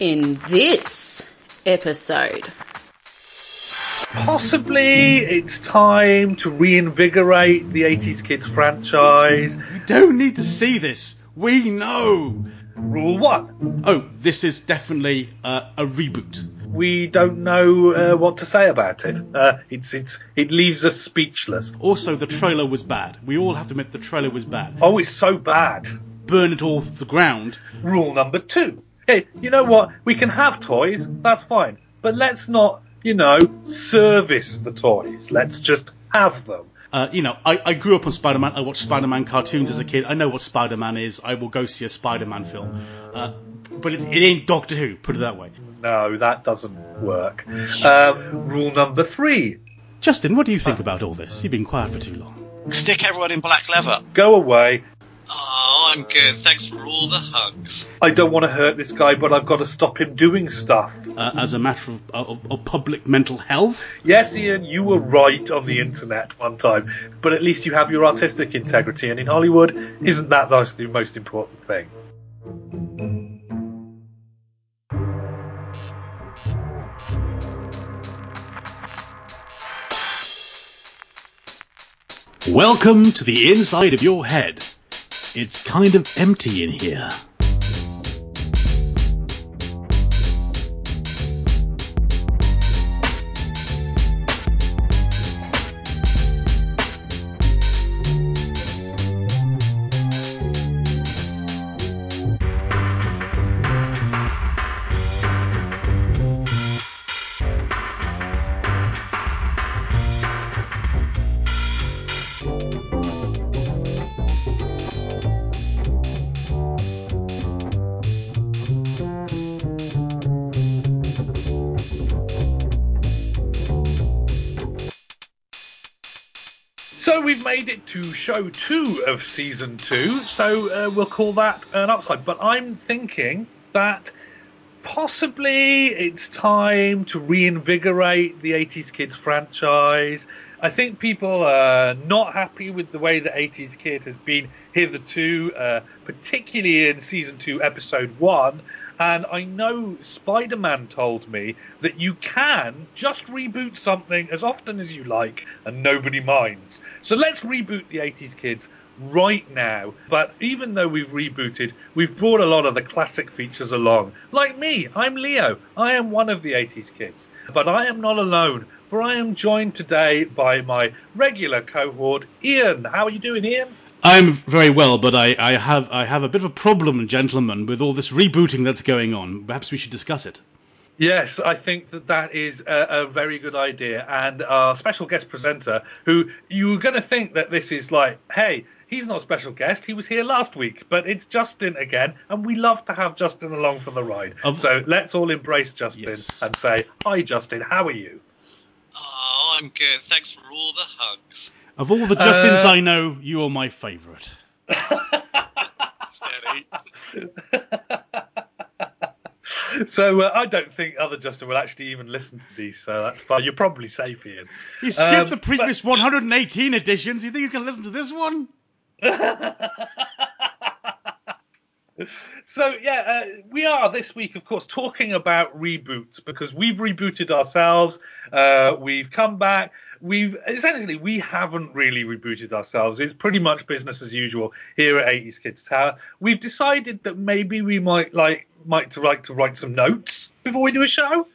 in this episode. Possibly it's time to reinvigorate the 80s Kids franchise. You don't need to see this. We know. Rule 1. Oh, this is definitely uh, a reboot. We don't know uh, what to say about it. Uh, it's it's it leaves us speechless. Also, the trailer was bad. We all have to admit the trailer was bad. Oh, it's so bad. Burn it all to the ground. Rule number two. Hey, you know what? We can have toys. That's fine. But let's not, you know, service the toys. Let's just have them. Uh, you know, I, I grew up on Spider-Man. I watched Spider-Man cartoons as a kid. I know what Spider-Man is. I will go see a Spider-Man film. Uh, but it, it ain't Doctor Who, put it that way. No, that doesn't work. Um, rule number three. Justin, what do you think about all this? You've been quiet for too long. Stick everyone in black leather. Go away. I'm good. Thanks for all the hugs. I don't want to hurt this guy, but I've got to stop him doing stuff. Uh, as a matter of, of, of public mental health? Yes, Ian, you were right on the internet one time, but at least you have your artistic integrity, and in Hollywood, isn't that the most important thing? Welcome to the inside of your head. It's kind of empty in here. Made it to show two of season two, so uh, we'll call that an upside. But I'm thinking that possibly it's time to reinvigorate the 80s Kids franchise. I think people are not happy with the way the 80s Kid has been hitherto, uh, particularly in season two, episode one. And I know Spider Man told me that you can just reboot something as often as you like and nobody minds. So let's reboot the 80s Kids right now. But even though we've rebooted, we've brought a lot of the classic features along. Like me, I'm Leo. I am one of the 80s kids. But I am not alone, for I am joined today by my regular cohort, Ian. How are you doing, Ian? I'm very well, but I, I have I have a bit of a problem, gentlemen, with all this rebooting that's going on. Perhaps we should discuss it. Yes, I think that that is a, a, very good idea. And our special guest presenter, who you were going to think that this is like, hey, he's not a special guest. He was here last week, but it's Justin again, and we love to have Justin along for the ride. Of- so let's all embrace Justin Yes. and say, hi, Justin, how are you? Oh, I'm good. Thanks for all the hugs. Of all the Justins Uh, I know, you are my favourite. So uh, I don't think other Justin will actually even listen to these, so that's fine. You're probably safe, Ian. You skipped Um, the previous 118 editions. You think you can listen to this one? So yeah, uh, we are this week, of course, talking about reboots because we've rebooted ourselves. Uh, we've come back. We've essentially we haven't really rebooted ourselves. It's pretty much business as usual here at 80s Kids Tower. We've decided that maybe we might like might to like to write some notes before we do a show.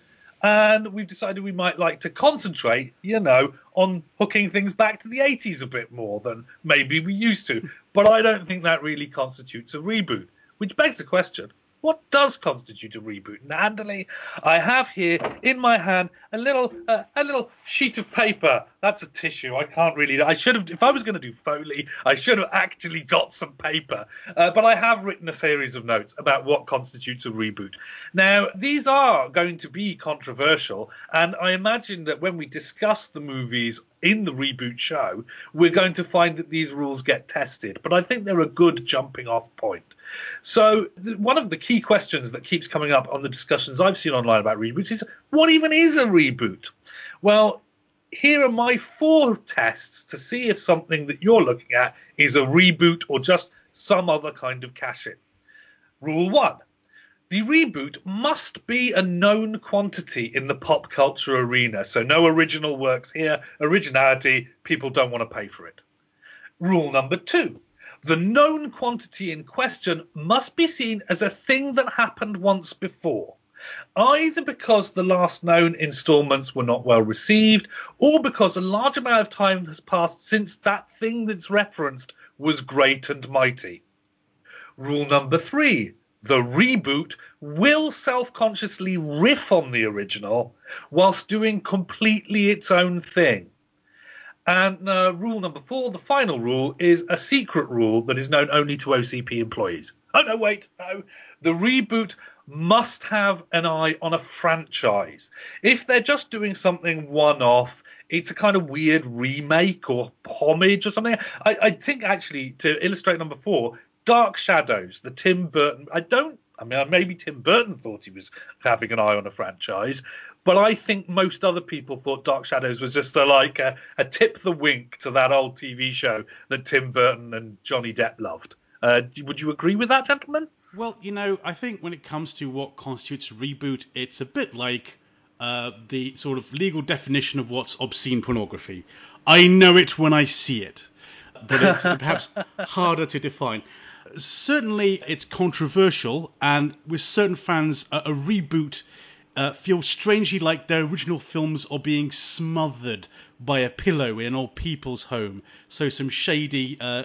And we've decided we might like to concentrate, you know, on hooking things back to the 80s a bit more than maybe we used to. But I don't think that really constitutes a reboot. Which begs the question: What does constitute a reboot? Nandali, I have here in my hand a little uh, a little sheet of paper. That's a tissue. I can't really. I should have. If I was going to do Foley, I should have actually got some paper. Uh, but I have written a series of notes about what constitutes a reboot. Now these are going to be controversial, and I imagine that when we discuss the movies in the reboot show, we're going to find that these rules get tested. But I think they're a good jumping off point. So th- one of the key questions that keeps coming up on the discussions I've seen online about reboots is what even is a reboot? Well, here are my four tests to see if something that you're looking at is a reboot or just some other kind of cash in. Rule one The reboot must be a known quantity in the pop culture arena, so no original works here. Originality, people don't want to pay for it. Rule number two the known quantity in question must be seen as a thing that happened once before, either because the last known installments were not well received, or because a large amount of time has passed since that thing that's referenced was great and mighty. Rule number three the reboot will self consciously riff on the original whilst doing completely its own thing. And uh, rule number four, the final rule, is a secret rule that is known only to OCP employees. Oh, no, wait, no. The reboot must have an eye on a franchise. If they're just doing something one off, it's a kind of weird remake or homage or something. I, I think, actually, to illustrate number four, Dark Shadows, the Tim Burton. I don't I mean, maybe Tim Burton thought he was having an eye on a franchise, but I think most other people thought Dark Shadows was just a, like a, a tip the wink to that old TV show that Tim Burton and Johnny Depp loved. Uh, would you agree with that, gentlemen? Well, you know, I think when it comes to what constitutes a reboot, it's a bit like uh, the sort of legal definition of what's obscene pornography. I know it when I see it, but it's perhaps harder to define certainly it's controversial, and with certain fans, a, a reboot uh, feels strangely like their original films are being smothered by a pillow in an old people's home, so some shady uh,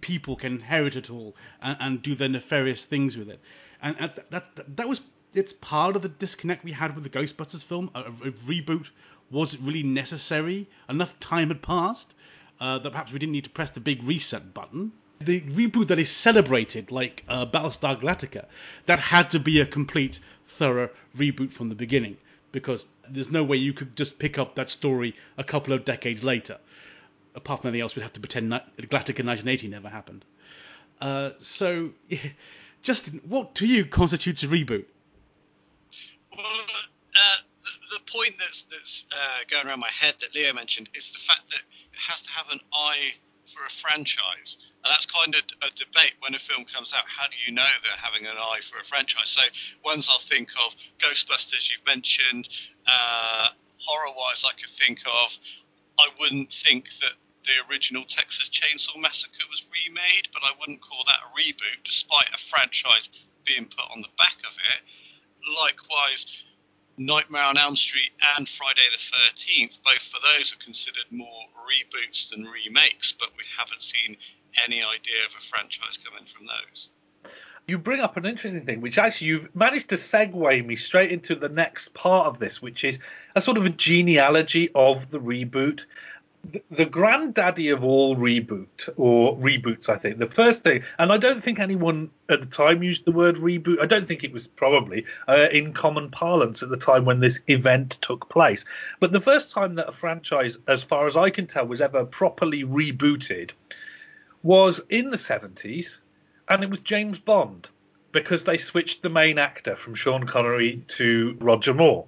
people can inherit it all and, and, do their nefarious things with it. And, and that, that, that was it's part of the disconnect we had with the Ghostbusters film. A, a reboot was really necessary. Enough time had passed uh, that perhaps we didn't need to press the big reset button the reboot that is celebrated, like uh, Battlestar Galactica, that had to be a complete, thorough reboot from the beginning because there's no way you could just pick up that story a couple of decades later. Apart from anything else, we'd have to pretend Galactica 1980 never happened. Uh, so, Justin, what to you constitutes a reboot? Well, uh, the, the, point that's, that's uh, going around my head that Leo mentioned is the fact that it has to have an eye for a franchise. And that's kind of a debate when a film comes out. How do you know they're having an eye for a franchise? So ones I'll think of, Ghostbusters you've mentioned, uh, horror-wise I could think of. I wouldn't think that the original Texas Chainsaw Massacre was remade, but I wouldn't call that a reboot, despite a franchise being put on the back of it. Likewise, Nightmare on Elm Street and Friday the 13th, both for those are considered more reboots than remakes, but we haven't seen any idea of a franchise coming from those. You bring up an interesting thing, which actually you've managed to segue me straight into the next part of this, which is a sort of a genealogy of the reboot the granddaddy of all reboot or reboots, I think. The first thing, and I don't think anyone at the time used the word reboot. I don't think it was probably uh, in common parlance at the time when this event took place. But the first time that a franchise, as far as I can tell, was ever properly rebooted was in the 70s, and it was James Bond because they switched the main actor from Sean Connery to Roger Moore.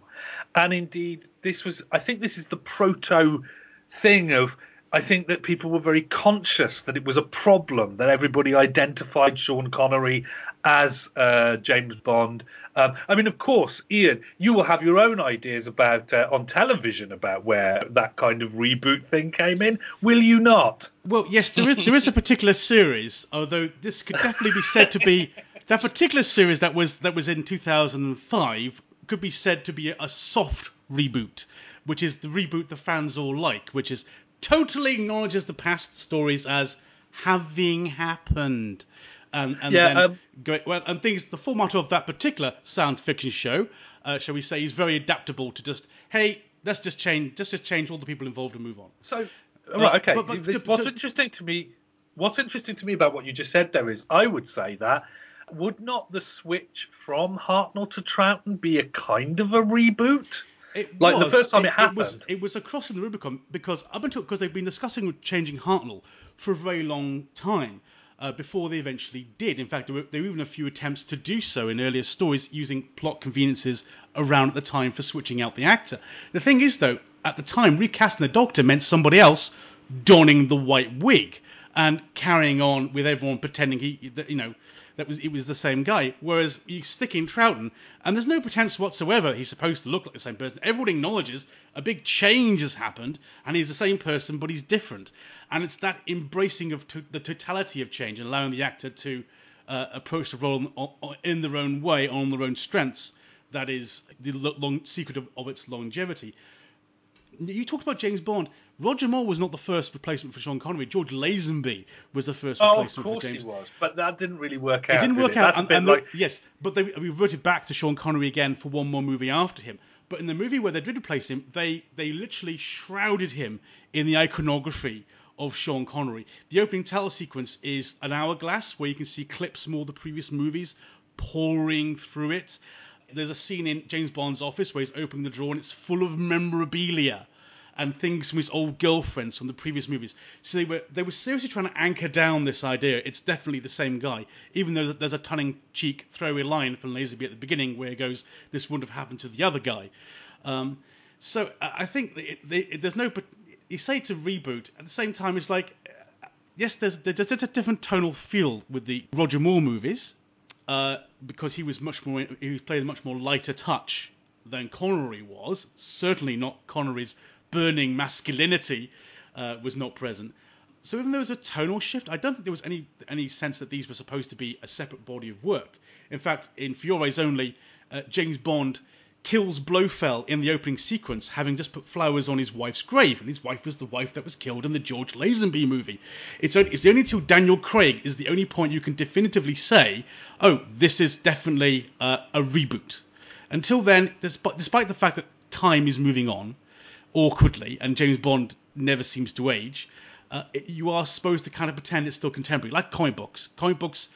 And indeed, this was, I think this is the proto thing of I think that people were very conscious that it was a problem that everybody identified Sean Connery as uh, James Bond. Um, I mean, of course, Ian, you will have your own ideas about uh, on television about where that kind of reboot thing came in, will you not? Well, yes, there is there is a particular series, although this could definitely be said to be that particular series that was that was in 2005 could be said to be a soft reboot which is the reboot the fans all like, which is totally acknowledges the past stories as having happened. And, and yeah, then um, go, well, and things. The format of that particular science fiction show, uh, shall we say, is very adaptable to just hey, let's just change, just to change all the people involved and move on. So, right, okay. But, but, what's to, interesting to me, what's interesting to me about what you just said there is, I would say that would not the switch from Hartnell to Troughton be a kind of a reboot? It like was, the first time it, it happened, it was it was across the Rubicon because up until because they've been discussing changing Hartnell for a very long time. Uh, before they eventually did. In fact, there were, there were, even a few attempts to do so in earlier stories using plot conveniences around at the time for switching out the actor. The thing is, though, at the time, recasting the Doctor meant somebody else donning the white wig and carrying on with everyone pretending he, you know, that was it was the same guy. Whereas you stick in Troughton, and there's no pretense whatsoever he's supposed to look like the same person. Everyone acknowledges a big change has happened, and he's the same person, but he's different. And it's that embracing of to, the totality of change and allowing the actor to uh, approach the role in their own way, on their own strengths. That is the long, secret of, of its longevity. You talked about James Bond. Roger Moore was not the first replacement for Sean Connery. George Lazenby was the first oh, replacement for James. Of course he was, but that didn't really work out. It didn't work out. And, and like... the, yes, but they reverted back to Sean Connery again for one more movie after him. But in the movie where they did replace him, they they literally shrouded him in the iconography of Sean Connery. The opening title sequence is an hourglass where you can see clips from all the previous movies pouring through it. There's a scene in James Bond's office where he's opening the drawer and it's full of memorabilia and things from his old girlfriends from the previous movies. So they were they were seriously trying to anchor down this idea. It's definitely the same guy, even though there's a tongue cheek throwaway line from Lazenby at the beginning where he goes, "This wouldn't have happened to the other guy." Um, so I think there's no. But you say to reboot at the same time. It's like yes, there's there's, there's a different tonal feel with the Roger Moore movies uh, because he was much more he was playing a much more lighter touch than Connery was. Certainly not Connery's burning masculinity uh, was not present. So even though there was a tonal shift, I don't think there was any any sense that these were supposed to be a separate body of work. In fact, in For Your Eyes Only, uh, James Bond kills Blofeld in the opening sequence, having just put flowers on his wife's grave, and his wife was the wife that was killed in the George Lazenby movie. It's only, it's only until Daniel Craig is the only point you can definitively say, oh, this is definitely uh, a reboot. Until then, despite, despite the fact that time is moving on, awkwardly, and James Bond never seems to age. Uh, you are supposed to kind of pretend it's still contemporary, like comic books. Comic books.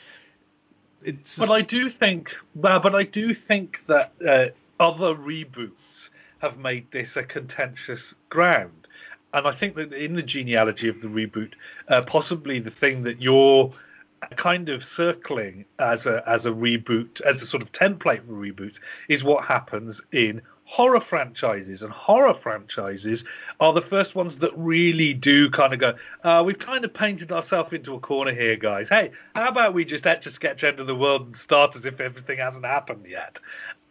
It's but I do think, well, but I do think that uh, other reboots have made this a contentious ground, and I think that in the genealogy of the reboot, uh, possibly the thing that you're kind of circling as a as a reboot, as a sort of template for is what happens in horror franchises. And horror franchises are the first ones that really do kind of go uh, we've kind of painted ourselves into a corner here guys. Hey how about we just etch a sketch end of the world and start as if everything hasn't happened yet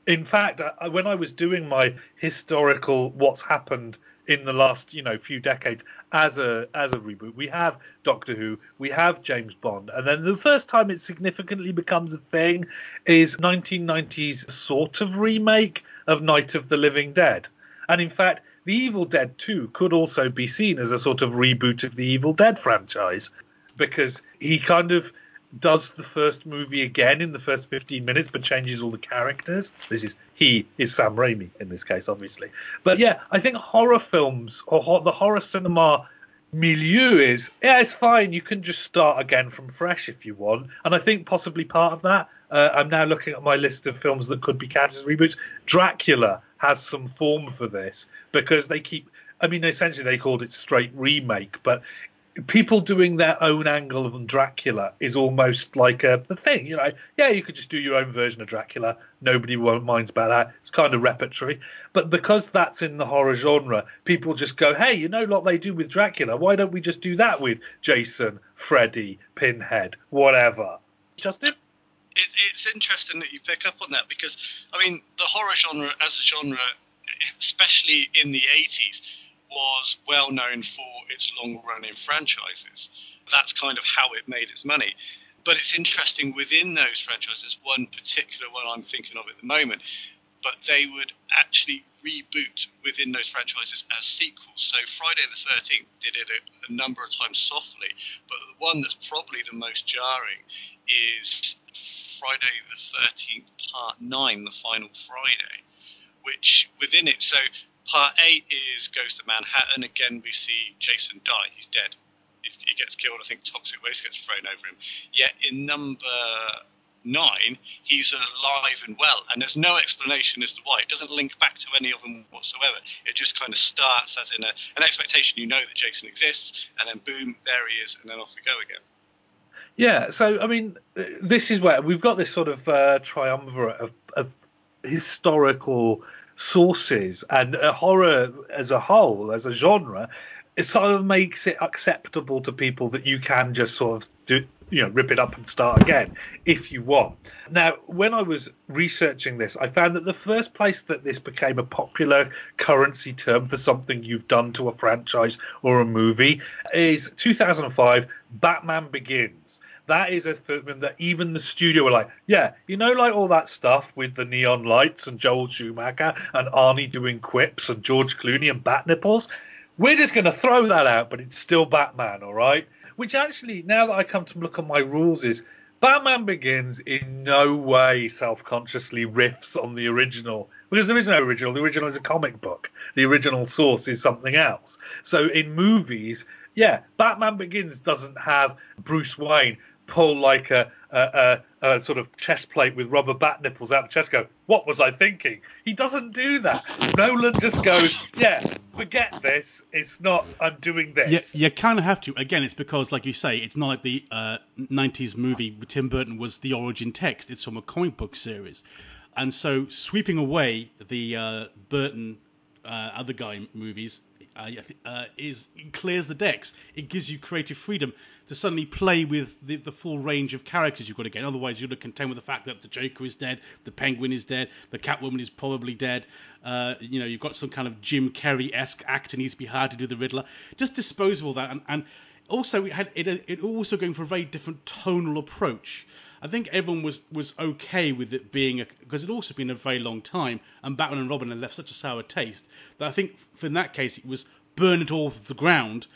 in fact I, when i was doing my historical what's happened in the last you know few decades as a as a reboot. We have Doctor Who, we have James Bond, and then the first time it significantly becomes a thing is 1990s sort of remake of Night of the Living Dead. And in fact, The Evil Dead 2 could also be seen as a sort of reboot of the Evil Dead franchise because he kind of does the first movie again in the first 15 minutes, but changes all the characters. This is he is Sam Raimi in this case, obviously. But yeah, I think horror films or the horror cinema milieu is yeah, it's fine. You can just start again from fresh if you want. And I think possibly part of that. Uh, I'm now looking at my list of films that could be counted as reboots. Dracula has some form for this because they keep. I mean, essentially they called it straight remake, but people doing their own angle of Dracula is almost like a, a, thing. You know, yeah, you could just do your own version of Dracula. Nobody won't mind about that. It's kind of repertory. But because that's in the horror genre, people just go, hey, you know what they do with Dracula? Why don't we just do that with Jason, Freddy, Pinhead, whatever? Justin? It, it's interesting that you pick up on that because, I mean, the horror genre as a genre, especially in the 80s, was well known for its long running franchises. That's kind of how it made its money. But it's interesting within those franchises, one particular one I'm thinking of at the moment, but they would actually reboot within those franchises as sequels. So Friday the 13th did it a, a, number of times softly, but the one that's probably the most jarring is Friday the 13th Part 9, the final Friday, which within it, so Part eight is Ghost of Manhattan. Again, we see Jason die. He's dead. He's, he gets killed. I think toxic waste gets thrown over him. Yet in number nine, he's alive and well, and there's no explanation as to why. It doesn't link back to any of them whatsoever. It just kind of starts as in a, an expectation. You know that Jason exists, and then boom, there he is, and then off we go again. Yeah, so I mean, this is where we've got this sort of uh, triumvirate of, of historical sources and uh, horror as a whole, as a genre, it sort of makes it acceptable to people that you can just sort of do you know rip it up and start again if you want. Now, when I was researching this, I found that the first place that this became a popular currency term for something you've done to a franchise or a movie is 2005 Batman Begins that is a film that even the studio were like, yeah, you know, like all that stuff with the neon lights and Joel Schumacher and Arnie doing quips and George Clooney and bat nipples. We're just going to throw that out, but it's still Batman, all right? Which actually, now that I come to look at my rules, is Batman Begins in no way self consciously riffs on the original because there is no original. The original is a comic book. The original source is something else. So in movies, yeah, Batman Begins doesn't have Bruce Wayne pull like a, a, a, a, sort of chest plate with rubber bat nipples out the chest. Go, what was I thinking? He doesn't do that. Nolan just goes, yeah, forget this. It's not. I'm doing this. Yeah, you kind of have to. Again, it's because, like you say, it's not like the uh, '90s movie Tim Burton was the origin text. It's from a comic book series, and so sweeping away the uh, Burton uh, other guy movies uh, uh, is clears the decks. It gives you creative freedom to suddenly play with the, the full range of characters you've got to. Otherwise, you're going to contend with the fact that the Joker is dead, the Penguin is dead, the Catwoman is probably dead. Uh, you know, you've got some kind of Jim Carrey esque actor needs to be hired to do the Riddler. Just dispose of all that, and, and also it had it, it also going for a very different tonal approach. I think everyone was was okay with it being a because it'd also been a very long time, and Batman and Robin had left such a sour taste that I think for in that case it was burn it all to the ground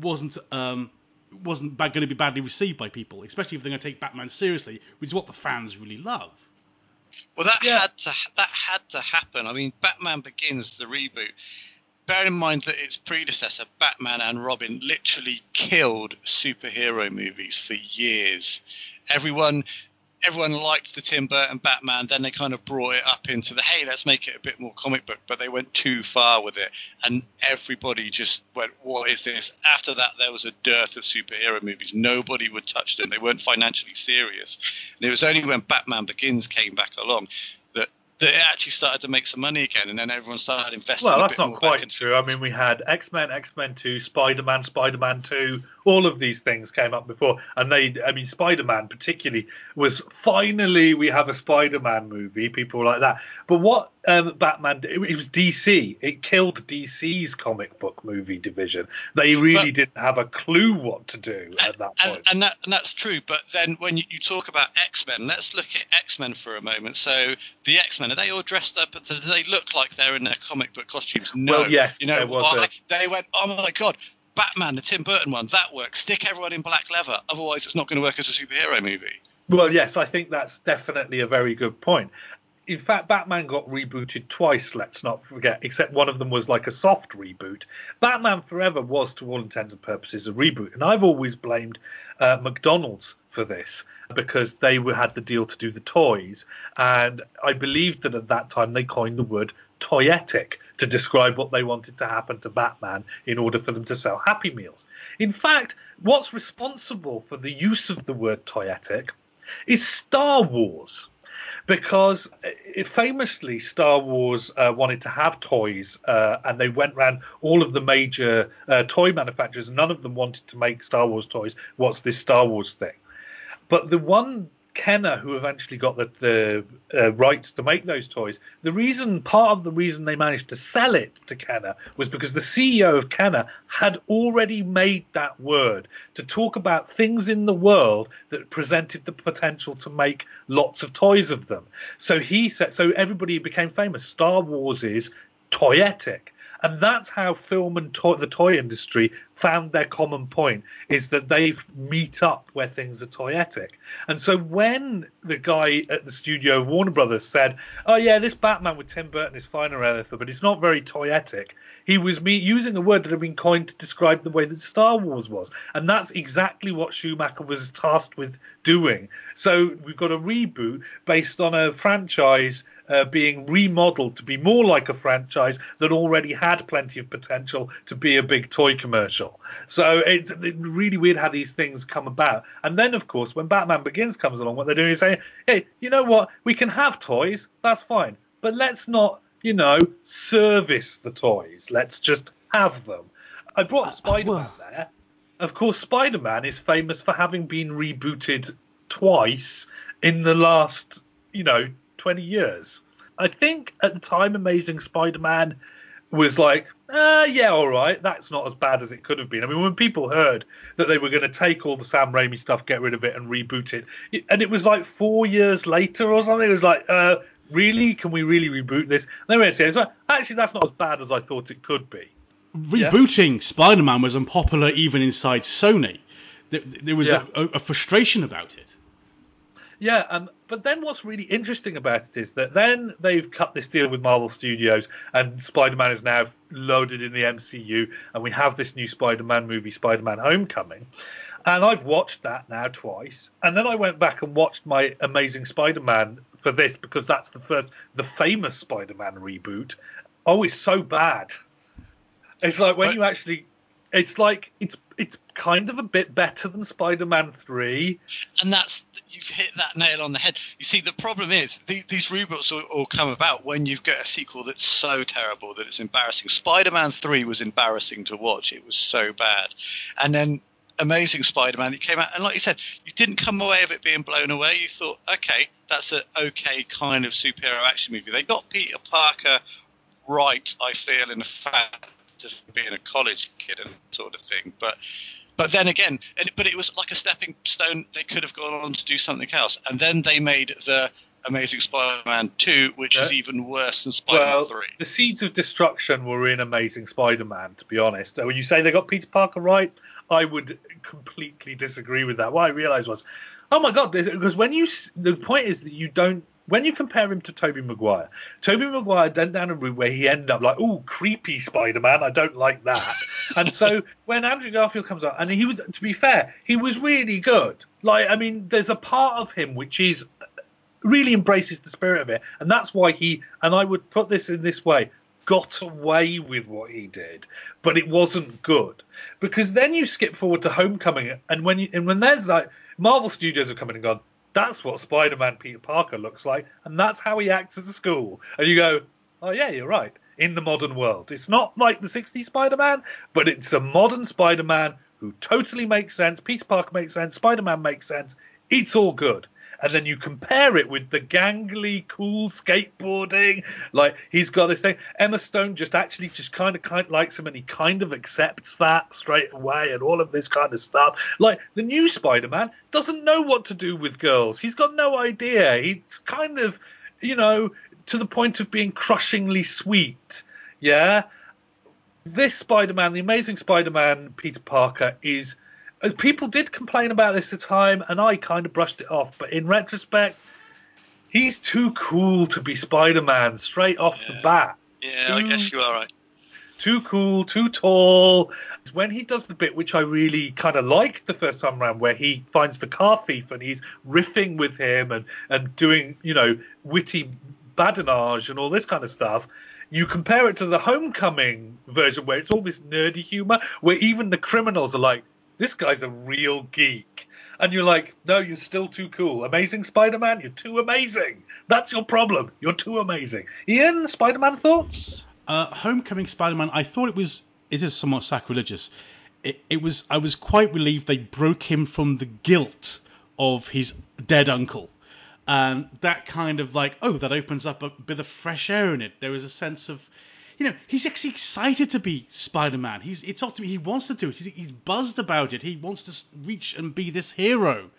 wasn't um, wasn't going to be badly received by people, especially if they're going to take Batman seriously, which is what the fans really love. Well, that yeah. had to that had to happen. I mean, Batman Begins, the reboot. Bear in mind that its predecessor, Batman and Robin, literally killed superhero movies for years. Everyone everyone liked the Tim Burton Batman. Then they kind of brought it up into the hey, let's make it a bit more comic book, but they went too far with it, and everybody just went, what is this? After that, there was a dearth of superhero movies. Nobody would touch them. They weren't financially serious. And it was only when Batman Begins came back along that it actually started to make some money again, and then everyone started investing. Well, that's not quite true. I mean, we had X Men, X Men Two, Spider Man, Spider Man Two. All of these things came up before, and they. I mean, Spider Man particularly was finally we have a Spider Man movie. People were like that. But what um, Batman? It, it, was DC. It killed DC's comic book movie division. They really but, didn't have a clue what to do at that point. And, and, that, and that's true. But then when you, you talk about X Men, let's look at X Men for a moment. So the X Men are they all dressed up? Do they look like they're in their comic book costumes? No. Well, yes. You know, they went, oh my god, Batman, the Tim Burton one, that works. Stick everyone in black leather. Otherwise, it's not going to work as a superhero movie. Well, yes, I think that's definitely a very good point in fact, Batman got rebooted twice, let's not forget, except one of them was like a soft reboot. Batman Forever was, to all intents and purposes, a reboot. And I've always blamed uh, McDonald's for this because they were, had the deal to do the toys. And I believe that at that time they coined the word toyetic to describe what they wanted to happen to Batman in order for them to sell Happy Meals. In fact, what's responsible for the use of the word toyetic is Star Wars because uh, famously Star Wars uh, wanted to have toys, uh, and they went around all of the major uh, toy manufacturers. None of them wanted to make Star Wars toys. What's this Star Wars thing? But the one Kenner, who eventually got the, the uh, rights to make those toys, the reason, part of the reason they managed to sell it to Kenner was because the CEO of Kenner had already made that word to talk about things in the world that presented the potential to make lots of toys of them. So he said, so everybody became famous. Star Wars is toyetic and that's how film and toy, the toy industry found their common point is that they meet up where things are toyetic. And so when the guy at the studio Warner Brothers said, "Oh yeah, this Batman with Tim Burton is fine or but it's not very toyetic," he was me- using a word that had been coined to describe the way that Star Wars was, and that's exactly what Schumacher was tasked with doing. So we've got a reboot based on a franchise uh, being remodeled to be more like a franchise that already had plenty of potential to be a big toy commercial. So it's, it's really weird how these things come about. And then, of course, when Batman Begins comes along, what they're doing is saying, hey, you know what? We can have toys, that's fine, but let's not, you know, service the toys. Let's just have them. I brought uh, Spider Man well, there of course, Spider Man is famous for having been rebooted twice in the last, you know, 20 years. I think at the time, Amazing Spider Man was like, uh, yeah, all right, that's not as bad as it could have been. I mean, when people heard that they were going to take all the Sam Raimi stuff, get rid of it, and reboot it, and it was like four years later or something, it was like, uh, really? Can we really reboot this? And they went to say, actually, that's not as bad as I thought it could be. Rebooting yeah. Spider Man was unpopular even inside Sony. There, there was yeah. a, a frustration about it. Yeah, um, but then what's really interesting about it is that then they've cut this deal with Marvel Studios, and Spider-Man is now loaded in the MCU, and we have this new Spider-Man movie, Spider-Man: Homecoming. And I've watched that now twice, and then I went back and watched my Amazing Spider-Man for this because that's the first, the famous Spider-Man reboot. Oh, it's so bad. It's like when but, you actually it's like it's it's kind of a bit better than Spider-Man Three, and that's you've hit that nail on the head. You see, the problem is the, these reboots all, come about when you've got a sequel that's so terrible that it's embarrassing. Spider-Man Three was embarrassing to watch; it was so bad, and then Amazing Spider-Man, it came out, and like you said, you didn't come away of it being blown away. You thought, okay, that's an okay kind of superhero action movie. They got Peter Parker right, I feel, in the fact to being a college kid and sort of thing. But but then again, but it was like a stepping stone. They could have gone on to do something else, and then they made the Amazing Spider-Man 2, which yeah. is even worse than Spider-Man well, 3. The seeds of destruction were in Amazing Spider-Man, to be honest. When you say they got Peter Parker right, I would completely disagree with that. What I realized was, oh my god, because when you the point is that you don't when you compare him to Tobey Maguire, Tobey Maguire went down a route where he ended up like, oh, creepy Spider-Man, I don't like that. and so when Andrew Garfield comes out, and he was, to be fair, he was really good. Like, I mean, there's a part of him which is really embraces the spirit of it, and that's why he. And I would put this in this way: got away with what he did, but it wasn't good. Because then you skip forward to Homecoming, and when you and when there's like Marvel Studios have come in and gone, that's what Spider-Man Peter Parker looks like, and that's how he acts at school. And you go, oh yeah, you're right. In the modern world, it's not like the '60s Spider-Man, but it's a modern Spider-Man who totally makes sense. Peter Parker makes sense. Spider-Man makes sense. It's all good and then you compare it with the gangly, cool skateboarding. Like he's got this thing. Emma Stone just actually just kind of kind of likes him, and he kind of accepts that straight away, and all of this kind of stuff. Like the new Spider-Man doesn't know what to do with girls. He's got no idea. He's kind of, you know, to the point of being crushingly sweet. Yeah. This Spider-Man, the Amazing Spider-Man, Peter Parker, is people did complain about this at the time, and I kind of brushed it off. But in retrospect, he's too cool to be Spider-Man straight off yeah. the bat. Yeah, too, I guess you are right. Too cool, too tall. When he does the bit which I really kind of liked the first time around, where he finds the car thief and he's riffing with him and and doing you know witty badinage and all this kind of stuff you compare it to the homecoming version where it's all this nerdy humor where even the criminals are like this guy's a real geek. And you're like, no, you're still too cool. Amazing Spider Man, you're too amazing. That's your problem. You're too amazing. Ian, Spider Man thoughts? Uh, Homecoming Spider Man, I thought it was, it is somewhat sacrilegious. It, it was, I was quite relieved they broke him from the guilt of his dead uncle. And that kind of like, oh, that opens up a bit of fresh air in it. There is a sense of you know, he's actually excited to be Spider Man. He's it's up to me. He wants to do it. He's, he's buzzed about it. He wants to reach and be this hero.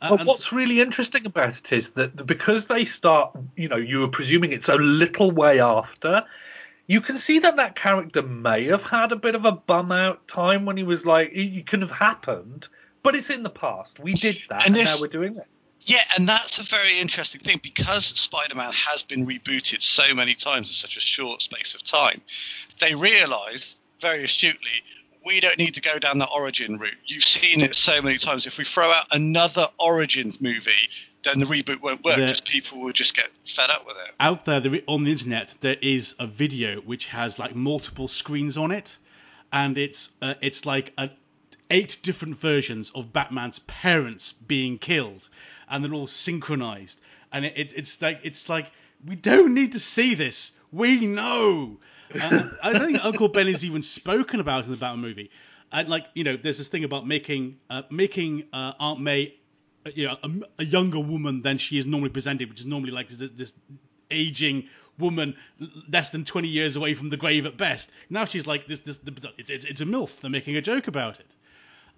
Uh, well, what's so, really interesting about it is that because they start, you know, you were presuming it's a little way after. You can see that that character may have had a bit of a bum out time when he was like, it could have happened, but it's in the past. We did that, and, and now we're doing it. Yeah, and that's a very interesting thing because Spider Man has been rebooted so many times in such a short space of time. They realised very astutely we don't need to go down the origin route. You've seen it so many times. If we throw out another origin movie, then the reboot won't work because people will just get fed up with it. Out there, on the internet, there is a video which has like multiple screens on it, and it's uh, it's like a, eight different versions of Batman's parents being killed and they're all synchronized. And it, it, it's like it's like we don't need to see this. We know. Uh, I don't think Uncle Ben has even spoken about in the Batman movie. and like you know, there's this thing about making uh, making uh, Aunt May, uh, you know, a, a younger woman than she is normally presented, which is normally like this, this aging woman less than 20 years away from the grave at best. Now she's like this. This, it, it, it's a milf. They're making a joke about it.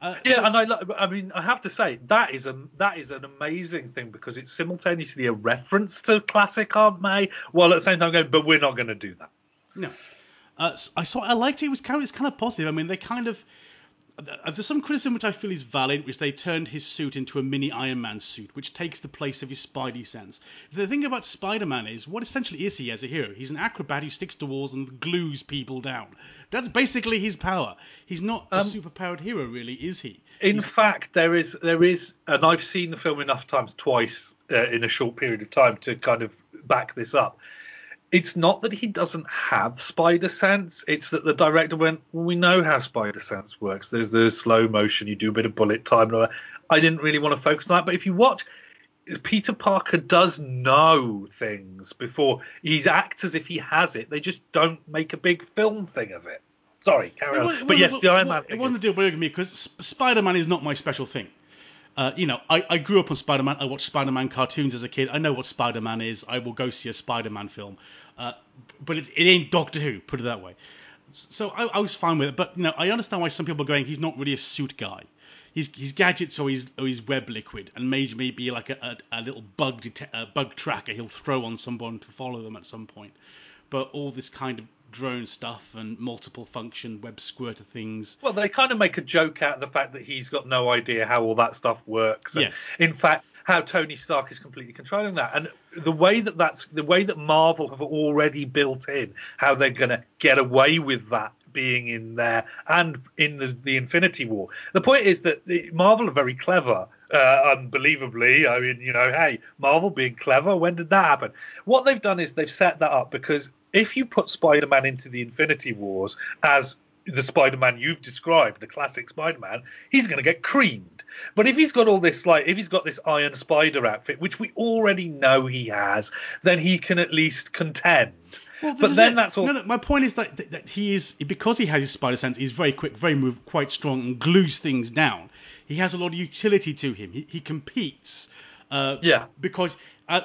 Uh, yeah, so, and I, lo- I mean, I have to say that is a that is an amazing thing because it's simultaneously a reference to classic Aunt May, while at the same time going, but we're not going to do that. No, uh, I saw. I liked it. It was kind of, it's kind of positive. I mean, they kind of there's some criticism which I feel is valid, which they turned his suit into a mini Iron Man suit, which takes the place of his Spidey sense. The thing about Spider Man is, what essentially is he as a hero? He's an acrobat who sticks to walls and glues people down. That's basically his power. He's not um, a superpowered hero, really, is he? In He's... fact, there is, there is, and I've seen the film enough times, twice uh, in a short period of time, to kind of back this up it's not that he doesn't have spider sense. It's that the director went, well, we know how spider sense works. There's the slow motion, you do a bit of bullet time. I didn't really want to focus on that. But if you watch, Peter Parker does know things before he acts as if he has it. They just don't make a big film thing of it. Sorry, carry on. but yes, the Iron Man. It wasn't a deal breaker me because Spider Man is not my special thing. Uh, you know, I, I grew up on Spider Man. I watched Spider Man cartoons as a kid. I know what Spider Man is. I will go see a Spider Man film. Uh, but it, it ain't Doctor Who, put it that way. So I, I, was fine with it. But, you know, I understand why some people are going, he's not really a suit guy. He's, he's gadgets or he's, or he's web liquid and maybe be like a, a, a little bug, deta- bug tracker he'll throw on someone to follow them at some point. But all this kind of drone stuff and multiple function web squirter things. Well, they kind of make a joke out of the fact that he's got no idea how all that stuff works. Yes. In fact, how Tony Stark is completely controlling that, and the way that that's the way that Marvel have already built in how they're going to get away with that being in there and in the, the Infinity War. The point is that Marvel are very clever, uh, unbelievably. I mean, you know, hey, Marvel being clever. When did that happen? What they've done is they've set that up because if you put Spider-Man into the Infinity Wars as the Spider-Man you've described, the classic Spider-Man, he's going to get creamed. But if he's got all this, like, if he's got this Iron Spider outfit, which we already know he has, then he can at least contend. Well, but then it. that's all. No, no, my point is that, that, that, he is because he has his spider sense. He's very quick, very move, quite strong, and glues things down. He has a lot of utility to him. He, he competes. Uh, yeah. Because uh,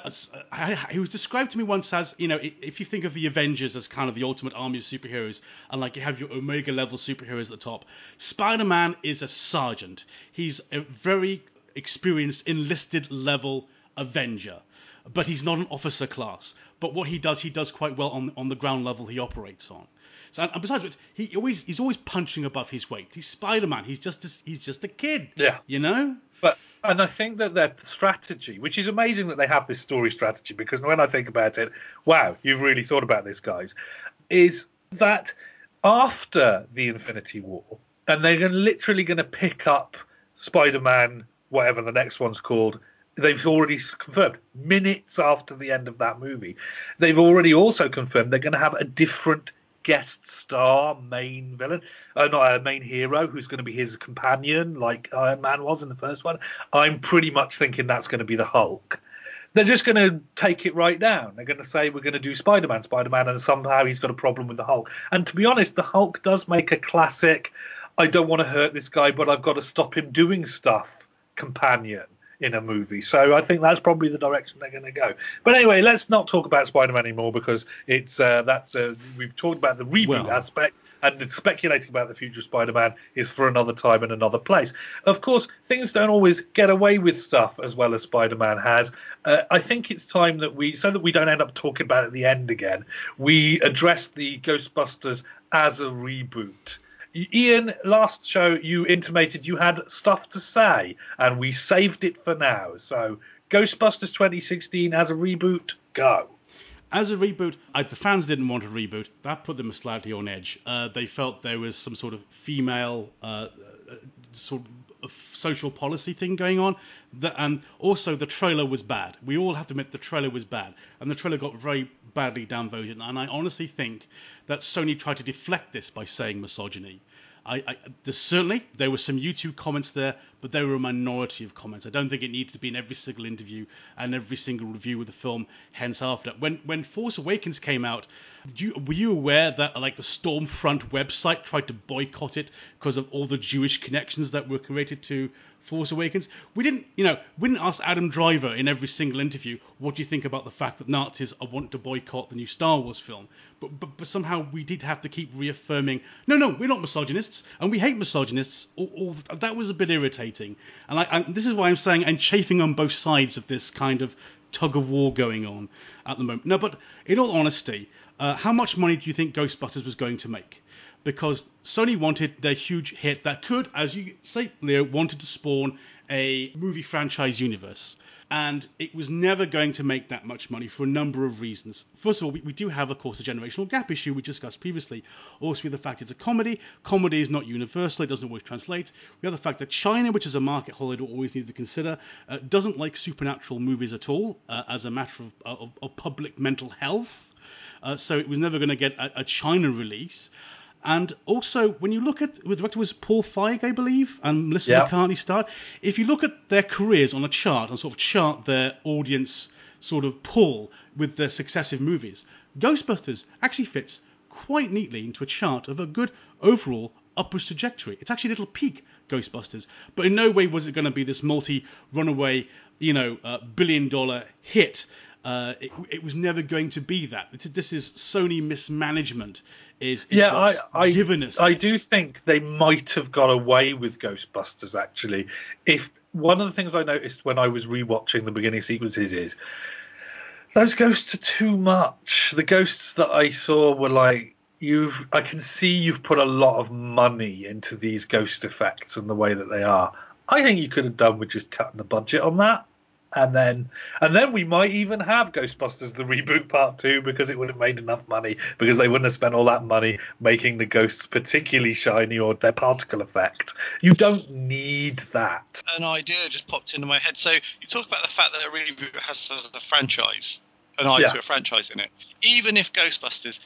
uh he was described to me once as you know if you think of the Avengers as kind of the ultimate army of superheroes and like you have your Omega level superheroes at the top, Spider Man is a sergeant. He's a very experienced enlisted level Avenger, but he's not an officer class. But what he does, he does quite well on on the ground level he operates on. So, and besides which, he always he's always punching above his weight. He's Spider Man. He's just a, he's just a kid. Yeah, you know. But and I think that their strategy, which is amazing that they have this story strategy, because when I think about it, wow, you've really thought about this, guys, is that after the Infinity War, and they're literally going to pick up Spider-Man, whatever the next one's called. They've already confirmed minutes after the end of that movie. They've already also confirmed they're going to have a different guest star main villain, uh, not a main hero who's going to be his companion, like Iron Man was in the first one. I'm pretty much thinking that's going to be the Hulk. They're just going to take it right down. They're going to say we're going to do Spider-Man, Spider-Man, and somehow he's got a problem with the Hulk. And to be honest, the Hulk does make a classic. I don't want to hurt this guy, but I've got to stop him doing stuff. Companion in a movie. So I think that's probably the direction they're going to go. But anyway, let's not talk about Spider-Man anymore because it's uh, that's uh, we've talked about the reboot well. aspect and speculating about the future of Spider-Man is for another time and another place. Of course, things don't always get away with stuff as well as Spider-Man has. Uh, I think it's time that we, so that we don't end up talking about it at the end again, we address the Ghostbusters as a reboot. Ian, last show you intimated you had stuff to say, and we saved it for now. So, Ghostbusters 2016 as a reboot, go. As a reboot, I, the fans didn't want a reboot. That put them slightly on edge. Uh, they felt there was some sort of female uh, sort of social policy thing going on. That, and also, the trailer was bad. We all have to admit the trailer was bad, and the trailer got very badly downvoted. And I honestly think that Sony tried to deflect this by saying misogyny. I, I certainly there were some YouTube comments there, but they were a minority of comments. I don't think it needs to be in every single interview and every single review of the film. Hence, after when when Force Awakens came out, You, were you aware that like the Stormfront website tried to boycott it because of all the Jewish connections that were created to Force Awakens? We didn't, you know, we didn't ask Adam Driver in every single interview, what do you think about the fact that Nazis wanting to boycott the new Star Wars film? But, but, but somehow we did have to keep reaffirming, no, no, we're not misogynists, and we hate misogynists. All, all, that was a bit irritating. And, I, and this is why I'm saying I'm chafing on both sides of this kind of tug of war going on at the moment. No, but in all honesty, uh, how much money do you think Ghostbusters was going to make? Because Sony wanted their huge hit that could, as you say, Leo, wanted to spawn a movie franchise universe. And it was never going to make that much money for a number of reasons. First of all, we, we do have, of course, a generational gap issue we discussed previously. Also, the fact it's a comedy. Comedy is not universal, it doesn't always translate. We have the fact that China, which is a market Hollywood always needs to consider, uh, doesn't like supernatural movies at all uh, as a matter of, of, of public mental health. Uh, so it was never going to get a, a, China release. And also, when you look at the director was Paul Feig, I believe, and Melissa Yeah. McCarthy starred. If you look at their careers on a chart and sort of chart their audience sort of pull with their successive movies, Ghostbusters actually fits quite neatly into a chart of a good overall upwards trajectory. It's actually a little peak Ghostbusters, but in no way was it going to be this multi runaway, you know, uh, billion dollar hit. Uh, it, it was never going to be that. It's, this is Sony mismanagement. Is, Yeah, I, I, given us. I this. do think they might have got away with Ghostbusters actually. If one of the things I noticed when I was rewatching the beginning sequences is those ghosts are too much. The ghosts that I saw were like you've I can see you've put a lot of money into these ghost effects and the way that they are. I think you could have done with just cutting the budget on that. And then, and then we might even have Ghostbusters the reboot part two because it would have made enough money because they wouldn't have spent all that money making the ghosts particularly shiny or their particle effect. You don't need that. An idea just popped into my head. So you talk about the fact that a reboot has a franchise, an eye Yeah. to a franchise in it. Even if Ghostbusters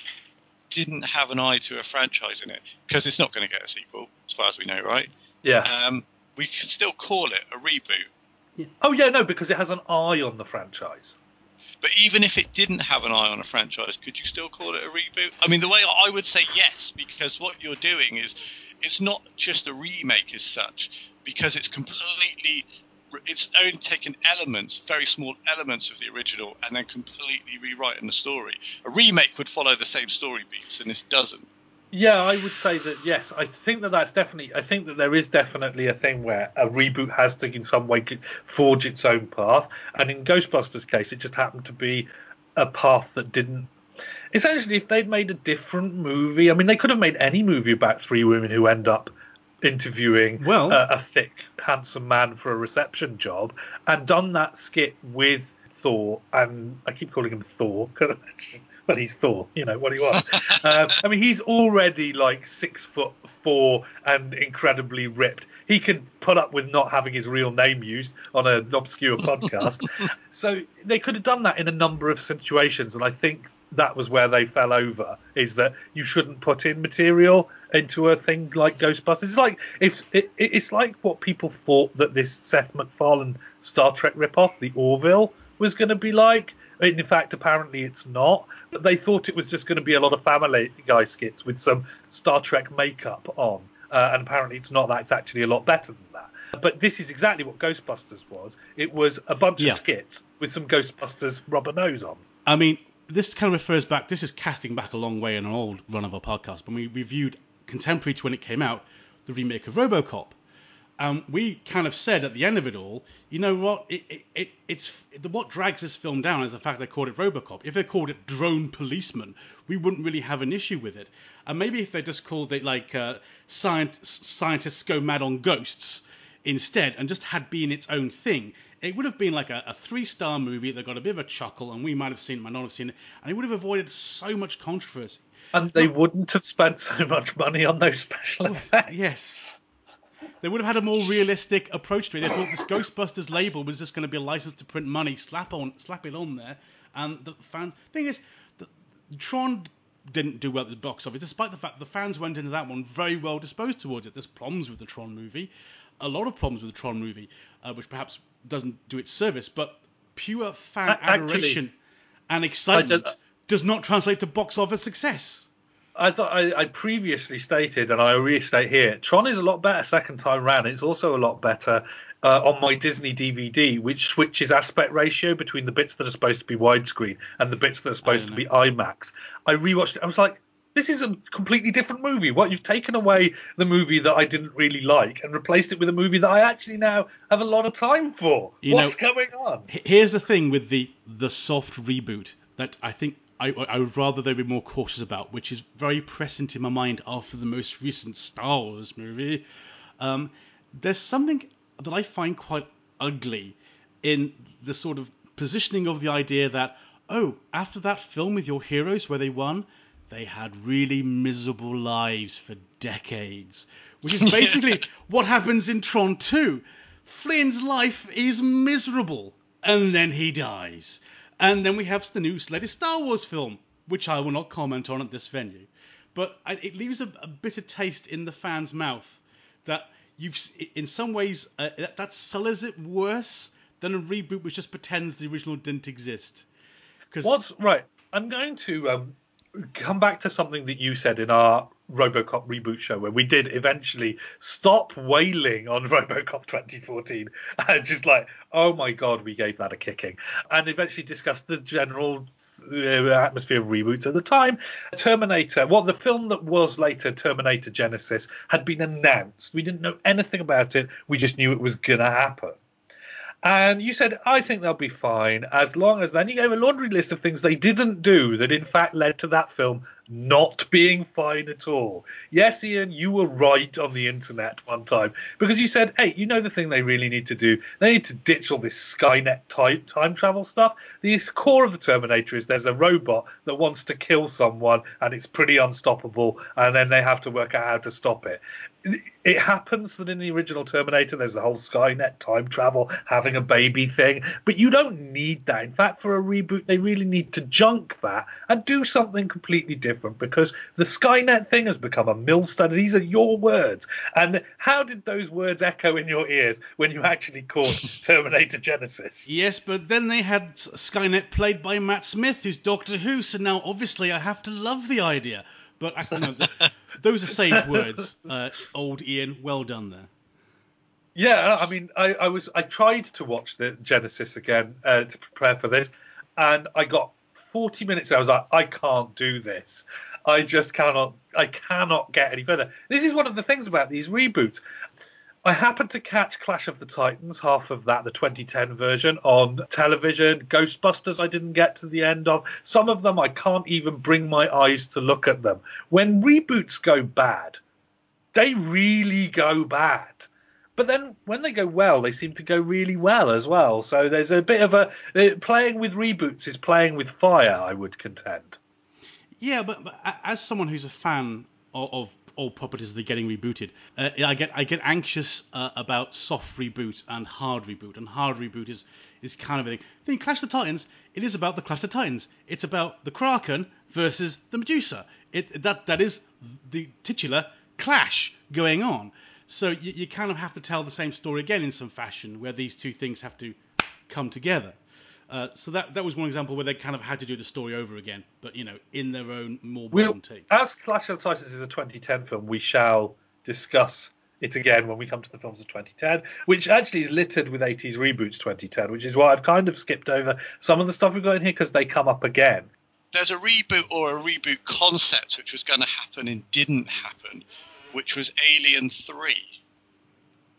didn't have an eye to a franchise in it, because it's not going to get a sequel, as far as we know, right? Yeah. Um, we could still call it a reboot. Oh yeah, no, because it has an eye on the franchise. But even if it didn't have an eye on a franchise, could you still call it a reboot? I mean, the way I would say yes, because what you're doing is it's not just a remake as such, because it's completely it's only taken elements, very small elements of the original, and then completely rewriting the story. A remake would follow the same story beats, and this doesn't. Yeah, I would say that yes. I think that that's definitely. I think that there is definitely a thing where a reboot has to, in some way, forge its own path. And in Ghostbusters' case, it just happened to be a path that didn't. Essentially, if they'd made a different movie, I mean, they could have made any movie about three women who end up interviewing Well- a, a thick, handsome man for a reception job, and done that skit with Thor. And I keep calling him Thor because. Well, he's Thor, you know what he was. um, I mean, he's already like six foot four and incredibly ripped. He can put up with not having his real name used on an obscure podcast. so they could have done that in a number of situations, and I think that was where they fell over. Is that you shouldn't put in material into a thing like Ghostbusters? It's like if it, it- it's like what people thought that this Seth MacFarlane Star Trek ripoff, the Orville, was going to be like. In fact, apparently it's not. But they thought it was just going to be a lot of Family Guy skits with some Star Trek makeup on. Uh, and apparently it's not that. It's actually a lot better than that. But this is exactly what Ghostbusters was. It was a bunch Yeah. of skits with some Ghostbusters rubber nose on. I mean, this kind of refers back. This is casting back a long way in an old run of our podcast. When we reviewed contemporary to when it came out, the remake of RoboCop, um, we kind of said at the end of it all, you know what? It, it, it, it's the, what drags this film down is the fact they called it RoboCop. If they called it Drone Policeman, we wouldn't really have an issue with it. And maybe if they just called it like uh, scient- scientists go mad on ghosts instead and just had been its own thing, it would have been like a, a three star movie that got a bit of a chuckle, and we might have seen it, might not have seen it, and it would have avoided so much controversy. And they wouldn't have spent so much money on those special effects. Yes. They would have had a more realistic approach to it. They thought this Ghostbusters label was just going to be a license to print money, slap on, slap it on there, and the fans. Thing is, the, Tron didn't do well at the box office, despite the fact the fans went into that one very well disposed towards it. There's problems with the Tron movie, a lot of problems with the Tron movie, uh, which perhaps doesn't do its service, but pure fan actually, adoration and excitement does not translate to box office success. As I, I previously stated, and I restate here, Tron is a lot better second time round. It's also a lot better uh, on my Disney DVD, which switches aspect ratio between the bits that are supposed to be widescreen and the bits that are supposed to be IMAX. I rewatched it. I was like, this is a completely different movie. What you've taken away the movie that I didn't really like and replaced it with a movie that I actually now have a lot of time for. You What's know, going on? Here's the thing with the the soft reboot that I think I, I would rather they be more cautious about, which is very present in my mind after the most recent Star Wars movie. Um, there's something that I find quite ugly in the sort of positioning of the idea that, oh, after that film with your heroes where they won, they had really miserable lives for decades. Which is basically what happens in Tron 2. Flynn's life is miserable, and then he dies. And then we have the new latest Star Wars film, which I will not comment on at this venue. But it leaves a, a bitter taste in the fan's mouth that you've, in some ways, uh, that, that it worse than a reboot which just pretends the original didn't exist. Because what's right? I'm going to um, come back to something that you said in our RoboCop reboot show, where we did eventually stop wailing on RoboCop 2014 and just like, oh my god, we gave that a kicking, and eventually discussed the general uh, atmosphere of reboots at the time. Terminator, well, the film that was later Terminator Genisys had been announced. We didn't know anything about it. We just knew it was gonna happen. And you said, I think they'll be fine as long as then you gave a laundry list of things they didn't do that in fact led to that film not being fine at all. Yes, Ian, you were right on the internet one time because you said, hey, you know the thing they really need to do? They need to ditch all this Skynet type time travel stuff. The core of the Terminator is there's a robot that wants to kill someone and it's pretty unstoppable, and then they have to work out how to stop it. It happens that in the original Terminator, there's the whole Skynet time travel, having a baby thing, but you don't need that. In fact, for a reboot, they really need to junk that and do something completely different different because the Skynet thing has become a millstone. These are your words. And how did those words echo in your ears when you actually caught Terminator Genisys? Yes, but then they had Skynet played by Matt Smith, who's Doctor Who, so now obviously I have to love the idea. But you know, those are sage words, uh, old Ian. Well done there. Yeah, I mean, I, I, was I tried to watch the Genisys again uh, to prepare for this, and I got 40 minutes ago, I was like, I can't do this. I just cannot. I cannot get any further. This is one of the things about these reboots. I happened to catch Clash of the Titans, half of that, the 2010 version, on television. Ghostbusters, I didn't get to the end of. Some of them, I can't even bring my eyes to look at them. When reboots go bad, they really go bad. But then when they go well, they seem to go really well as well. So there's a bit of a playing with reboots is playing with fire. I would contend. Yeah, but, but as someone who's a fan of, of old properties that are getting rebooted, uh, I get I get anxious uh, about soft reboot and hard reboot. And hard reboot is is kind of a thing. I think Clash of the Titans, it is about the Clash of Titans. It's about the Kraken versus the Medusa. It that that is the titular clash going on. So you, you kind of have to tell the same story again in some fashion, where these two things have to come together. Uh, so that that was one example where they kind of had to do the story over again, but you know, in their own more modern we'll, take. As Clash of Titans is a 2010 film, we shall discuss it again when we come to the films of 2010, which actually is littered with 80s reboots 2010, which is why I've kind of skipped over some of the stuff we've got in here because they come up again. There's a reboot or a reboot concept which was going to happen and didn't happen, which was Alien 3.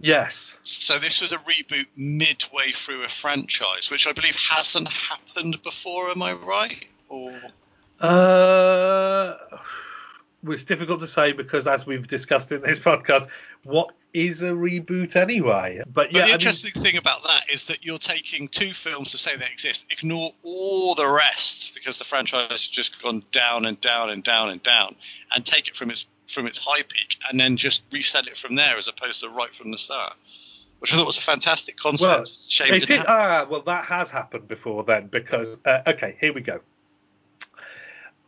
Yes. So this was a reboot midway through a franchise, which I believe hasn't happened before. Am I right? Or uh, it's difficult to say because, as we've discussed in this podcast, what is a reboot anyway? But yeah, but the interesting mean, thing about that is that you're taking two films to say they exist, ignore all the rest because the franchise has just gone down and down and down and down, and take it from its from its high peak and then just reset it from there as opposed to right from the start. Which I thought was a fantastic concept. Well, Shame it is, ah, well, that has happened before then because uh, okay, here we go.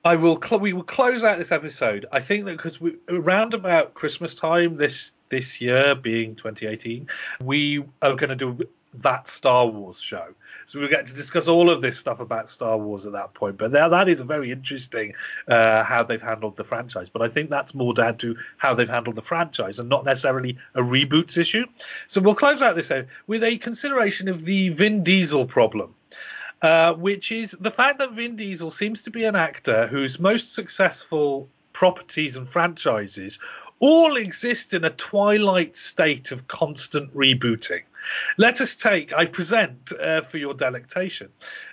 I will. Cl- we will close out this episode. I think that because we around about Christmas time this this year, being 2018, we are going to do that Star Wars show. So we'll get to discuss all of this stuff about Star Wars at that point. But now that is very interesting uh, how they've handled the franchise. But I think that's more down to how they've handled the franchise and not necessarily a reboots issue. So we'll close out this with a consideration of the Vin Diesel problem. Uh, which is the fact that Vin Diesel seems to be an actor whose most successful properties and franchises all exist in a twilight state of constant rebooting. Let us take, I present uh, for your delectation,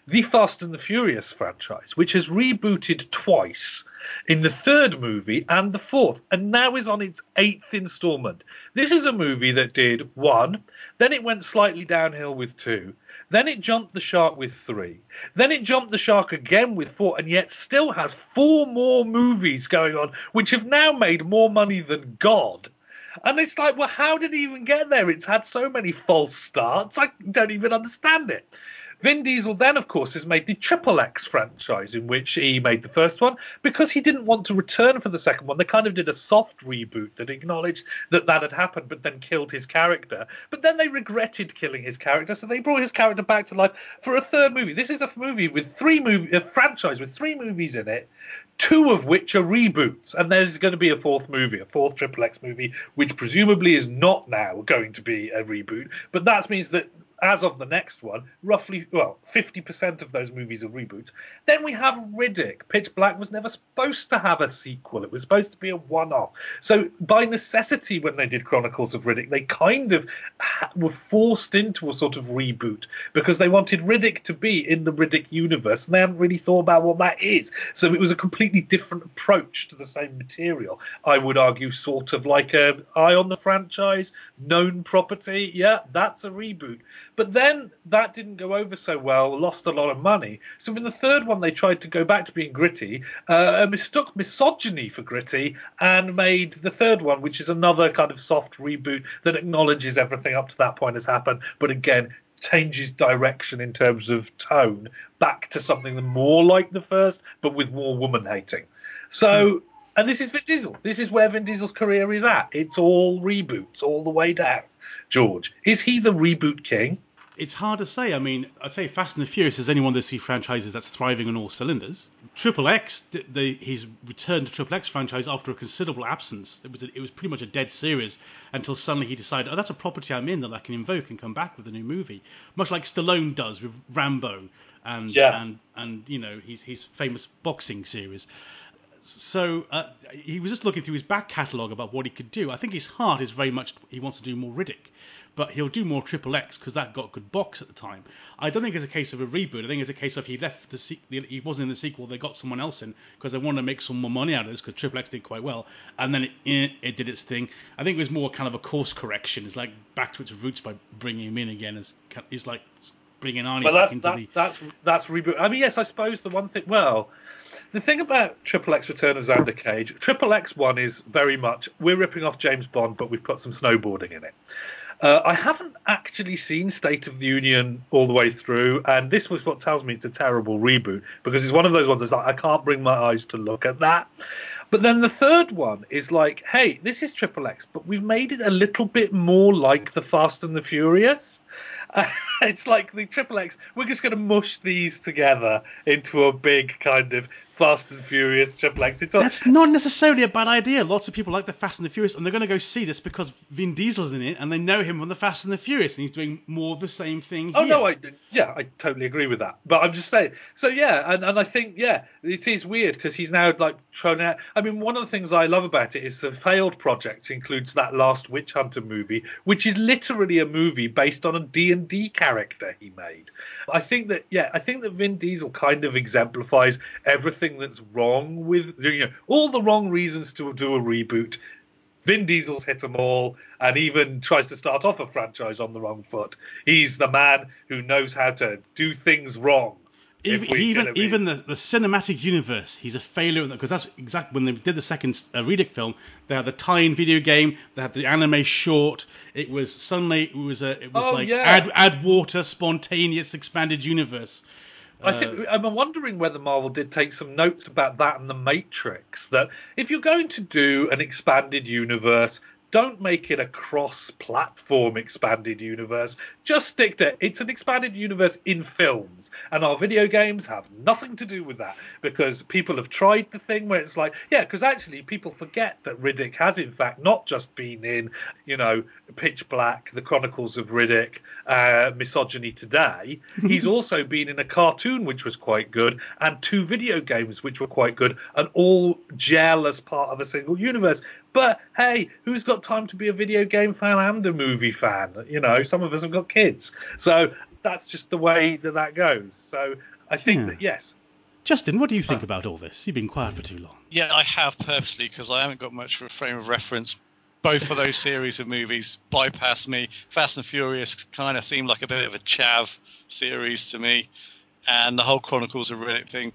the Fast and the Furious franchise, which has rebooted twice in the third movie and the fourth, and now is on its eighth installment. This is a movie that did one, then it went slightly downhill with two, then it jumped the shark with three. Then it jumped the shark again with four, and yet still has four more movies going on, which have now made more money than God. And it's like, well, how did he even get there? It's had so many false starts. I don't even understand it. Vin Diesel then, of course, has made the Triple X franchise, in which he made the first one because he didn't want to return for the second one. They kind of did a soft reboot that acknowledged that that had happened, but then killed his character. But then they regretted killing his character, so they brought his character back to life for a third movie. This is a movie with three movie, a franchise with three movies in it, two of which are reboots, and there's going to be a fourth movie, a fourth Triple X movie, which presumably is not now going to be a reboot. But that means that as of the next one, roughly, well, 50% of those movies are reboots. Then we have Riddick. Pitch Black was never supposed to have a sequel, it was supposed to be a one off. So, by necessity, when they did Chronicles of Riddick, they kind of were forced into a sort of reboot because they wanted Riddick to be in the Riddick universe and they hadn't really thought about what that is. So, it was a completely different approach to the same material. I would argue, sort of like a eye on the franchise, known property. Yeah, that's a reboot. But then that didn't go over so well, lost a lot of money. So in the third one, they tried to go back to being gritty, uh, mistook misogyny for gritty, and made the third one, which is another kind of soft reboot that acknowledges everything up to that point has happened, but again changes direction in terms of tone back to something more like the first, but with more woman hating. So. Mm. And this is Vin Diesel. This is where Vin Diesel's career is at. It's all reboots all the way down. George, is he the reboot king? it's hard to say. I mean, I'd say Fast and the Furious is only one of those three franchises that's thriving on all cylinders. Triple X, he's returned to Triple X franchise after a considerable absence. It was a, it was pretty much a dead series until suddenly he decided, oh, that's a property I'm in that I can invoke and come back with a new movie, much like Stallone does with Rambo and yeah. and and you know his his famous boxing series. So uh, he was just looking through his back catalogue about what he could do. I think his heart is very much he wants to do more Riddick but he'll do more Triple X because that got good box at the time. I don't think it's a case of a reboot. I think it's a case of he left the se- he wasn't in the sequel. They got someone else in because they wanted to make some more money out of this because Triple X did quite well, and then it, it, did its thing. I think it was more kind of a course correction. It's like back to its roots by bringing him in again. As it's like bringing Arnie but back into that's, the. That's that's reboot. I mean, yes, I suppose the one thing. Well. The thing about Triple X Return of Xander Cage, Triple X one is very much we're ripping off James Bond, but we've put some snowboarding in it. Uh, I haven't actually seen State of the Union all the way through, and this was what tells me it's a terrible reboot because it's one of those ones that's like I can't bring my eyes to look at that. But then the third one is like, hey, this is Triple X, but we've made it a little bit more like the Fast and the Furious. Uh, it's like the Triple X. We're just going to mush these together into a big kind of Fast and Furious Triple X. It's That's not necessarily a bad idea. Lots of people like the Fast and the Furious, and they're going to go see this because Vin Diesel's in it, and they know him from the Fast and the Furious, and he's doing more of the same thing. Oh here. no, I yeah, I totally agree with that. But I'm just saying. So yeah, and, and I think yeah, it is weird because he's now like thrown out. I mean, one of the things I love about it is the failed project includes that last Witch Hunter movie, which is literally a movie based on a D and D character he made. I think that yeah, I think that Vin Diesel kind of exemplifies everything everything that's wrong with you know all the wrong reasons to do a reboot. Vin Diesel's hit them all, and even tries to start off a franchise on the wrong foot. He's the man who knows how to do things wrong. Even even, even the, the cinematic universe, he's a failure because that's exactly when they did the second uh, Riddick film. They had the tie-in video game, they had the anime short. It was suddenly it was a it was oh, like yeah. add add water, spontaneous expanded universe. I think uh, I'm wondering whether Marvel did take some notes about that and the Matrix. That if you're going to do an expanded universe, don't make it a cross-platform expanded universe. Just stick to it. it's an expanded universe in films, and our video games have nothing to do with that because people have tried the thing where it's like, yeah, because actually people forget that Riddick has in fact not just been in, you know, Pitch Black, The Chronicles of Riddick, uh, Misogyny Today. He's also been in a cartoon which was quite good, and two video games which were quite good, and all gel as part of a single universe. But hey, who's got time to be a video game fan and a movie fan? You know, some of us have got kids, so that's just the way that that goes. So I think Yeah. that yes, Justin, what do you think about all this? You've been quiet for too long. Yeah, I have purposely because I haven't got much of a frame of reference. Both of those series of movies bypass me. Fast and Furious kind of seemed like a bit of a chav series to me, and the whole Chronicles of Riddick thing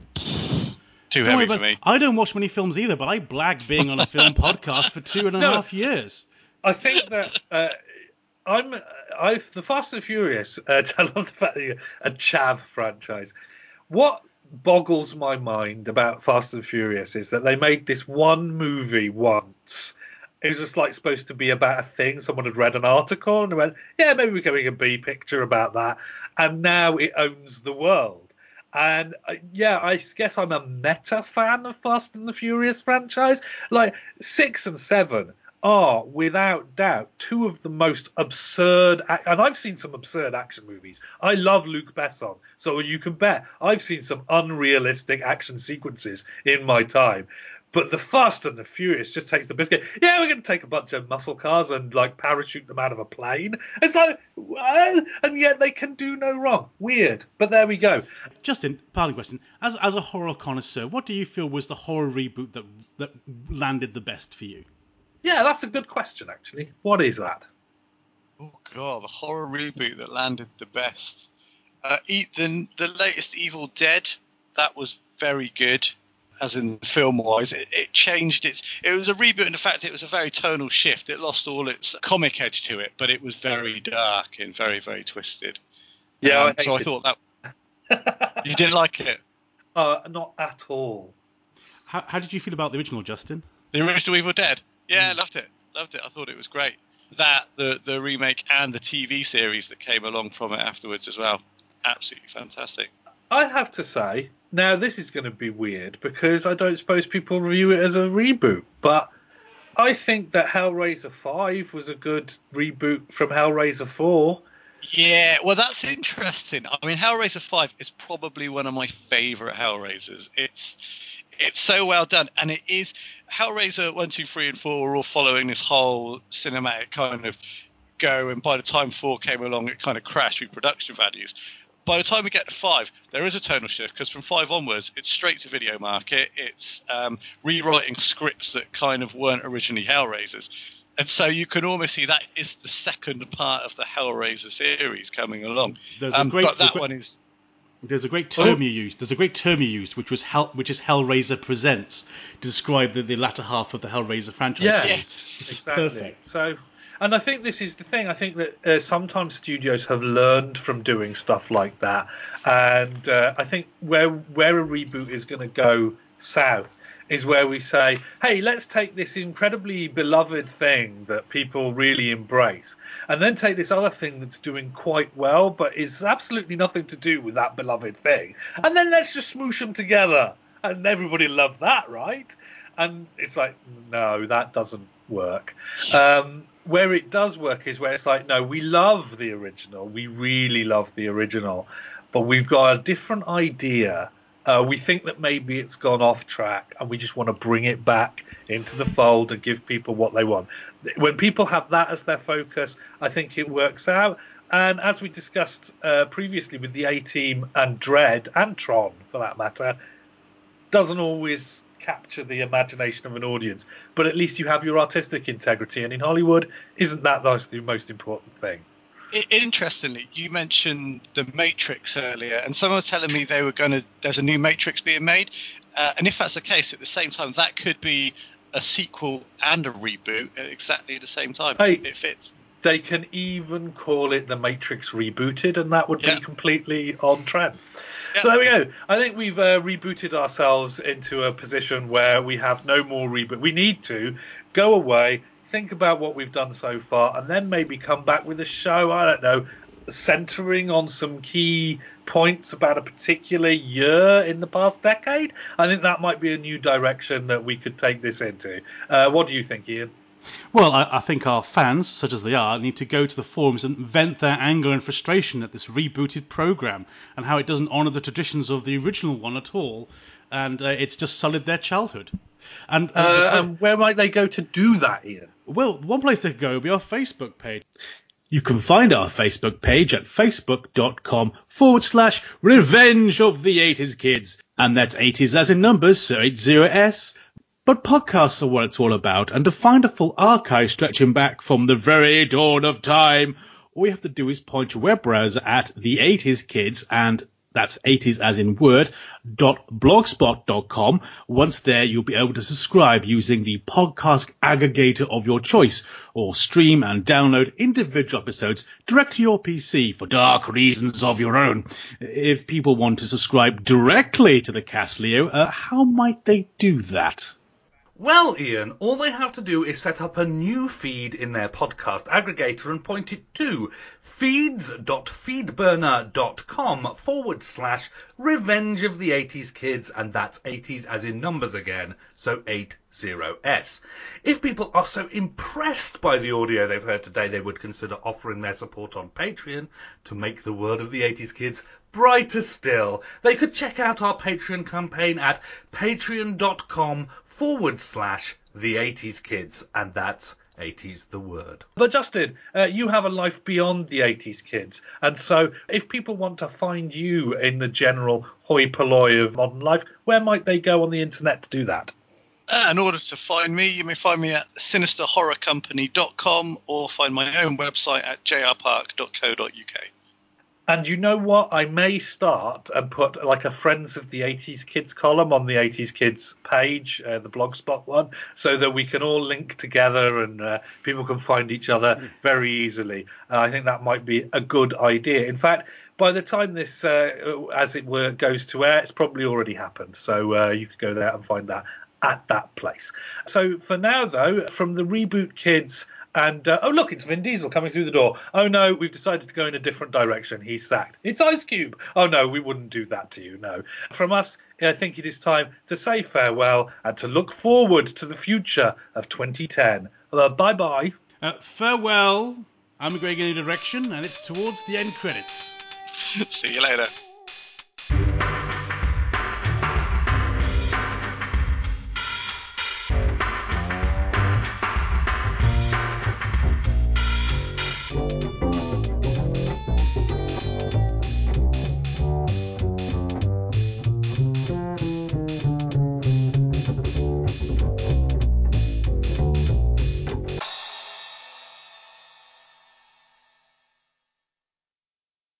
too Don't worry heavy for me. I don't watch many films either, but I blagged being on a film podcast for two and a half No. years. I think that uh, I'm I the Fast and Furious. Uh, I love the fact that you're a chav franchise. What boggles my mind about Fast and Furious is that they made this one movie once. It was just like supposed to be about a thing. Someone had read an article and they went, "Yeah, maybe we can make a B picture about that." And now it owns the world. And uh, yeah, I guess I'm a meta fan of Fast and the Furious franchise. Like six and seven are without doubt two of the most absurd and I've seen some absurd action movies. I love Luc Besson, so you can bet I've seen some unrealistic action sequences in my time. But the Fast and the Furious just takes the biscuit. Yeah, we're going to take a bunch of muscle cars and like parachute them out of a plane. It's like, well, and yet they can do no wrong. Weird, but there we go. Justin, pardon question. As as a horror connoisseur, what do you feel was the horror reboot that that landed the best for you? Yeah, that's a good question actually. What is that? Oh god, the horror reboot that landed the best. Uh, the the latest Evil Dead that was very good, as in film wise. It, it changed its. It was a reboot in the fact it was a very tonal shift. It lost all its comic edge to it, but it was very dark and very very twisted. Yeah, Um, I so I hated thought that you didn't like it. Uh, not at all. How, how did you feel about the original, Justin? The original Evil Dead. Yeah, Mm. I loved it. Loved it. I thought it was great. That the the remake and the TV series that came along from it afterwards as well. Absolutely fantastic. I have to say, now this is going to be weird because I don't suppose people review it as a reboot, but I think that Hellraiser 5 was a good reboot from Hellraiser 4. Yeah, well, that's interesting. I mean, Hellraiser Five is probably one of my favourite Hellraisers. It's it's so well done, and it is Hellraiser one, two, three, and four are all following this whole cinematic kind of go. And by the time four came along, it kind of crashed with production values. By the time we get to five, there is a tonal shift because from five onwards, it's straight to video market. It's um, rewriting scripts that kind of weren't originally Hellraisers. And so you can almost see that is the second part of the Hellraiser series coming along. There's a Um, great- but that the one is There's a great Oh. term you used. There's a great term you used, which was Hell, which is Hellraiser presents to describe the, the latter half of the Hellraiser franchise. Yeah. yes, Exactly. Perfect. So, and I think this is the thing. I think that uh, sometimes studios have learned from doing stuff like that, and uh, I think where where a reboot is going to go south is where we say, hey, let's take this incredibly beloved thing that people really embrace, and then take this other thing that's doing quite well, but is absolutely nothing to do with that beloved thing, and then let's just smoosh them together, and everybody loved that, right? And it's like, no, that doesn't work. Um, where it does work is where it's like, no, we love the original, we really love the original, but we've got a different idea. Uh, we think that maybe it's gone off track, and we just want to bring it back into the fold and give people what they want. When people have that as their focus, I think it works out. And as we discussed uh, previously with the A Team and Dread and Tron, for that matter, doesn't always capture the imagination of an audience, but at least you have your artistic integrity. And in Hollywood, isn't that the most important thing? Interestingly, you mentioned the Matrix earlier, and someone was telling me they were going to. There's a new Matrix being made, uh, and if that's the case, at the same time, that could be a sequel and a reboot at exactly at the same time. Hey. It fits. They can even call it the Matrix rebooted, and that would Yeah. be completely on trend. So there we go. I think we've uh, rebooted ourselves into a position where we have no more reboot. We need to go away, think about what we've done so far, and then maybe come back with a show. I don't know, centering on some key points about a particular year in the past decade. I think that might be a new direction that we could take this into. Uh, what do you think, Ian? Well, I, I, think our fans, such as they are, need to go to the forums and vent their anger and frustration at this rebooted program and how it doesn't honour the traditions of the original one at all, and uh, it's just sullied their childhood. And, uh, uh, and where might they go to do that, Ian? Well, one place they could go would be our Facebook page. You can find our Facebook page at facebook.com forward slash revenge of the 80s kids. And that's 80s as in numbers, so 80s. But podcasts are what it's all about, and to find a full archive stretching back from the very dawn of time, all you have to do is point your web browser at the 80s kids and that's 80s as in word, dot blogspot.com. Once there, you'll be able to subscribe using the podcast aggregator of your choice or stream and download individual episodes direct to your PC for dark reasons of your own. If people want to subscribe directly to the cast, Leo, uh, how might they do that? Well, Ian, all they have to do is set up a new feed in their podcast aggregator and point it to feeds.feedburner.com forward slash revenge of the 80s kids, and that's 80s as in numbers again, so 80s. If people are so impressed by the audio they've heard today, they would consider offering their support on Patreon to make the world of the 80s kids brighter still. They could check out our Patreon campaign at patreon.com forward slash the 80s kids, and that's 80s the word. But Justin, uh, you have a life beyond the 80s kids, and so if people want to find you in the general hoi polloi of modern life, where might they go on the internet to do that? Uh, in order to find me, you may find me at sinisterhorrorcompany.com or find my own website at jrpark.co.uk. And you know what? I may start and put like a Friends of the 80s Kids column on the 80s Kids page, uh, the Blogspot one, so that we can all link together and uh, people can find each other very easily. Uh, I think that might be a good idea. In fact, by the time this, uh, as it were, goes to air, it's probably already happened. So uh, you could go there and find that at that place. So for now, though, from the Reboot Kids and uh, oh look, it's Vin Diesel coming through the door. Oh no, we've decided to go in a different direction. He's sacked. It's Ice Cube. Oh no, we wouldn't do that to you. No. From us, I think it is time to say farewell and to look forward to the future of 2010. Uh, bye bye. Uh, farewell. I'm going in a direction, and it's towards the end credits. See you later.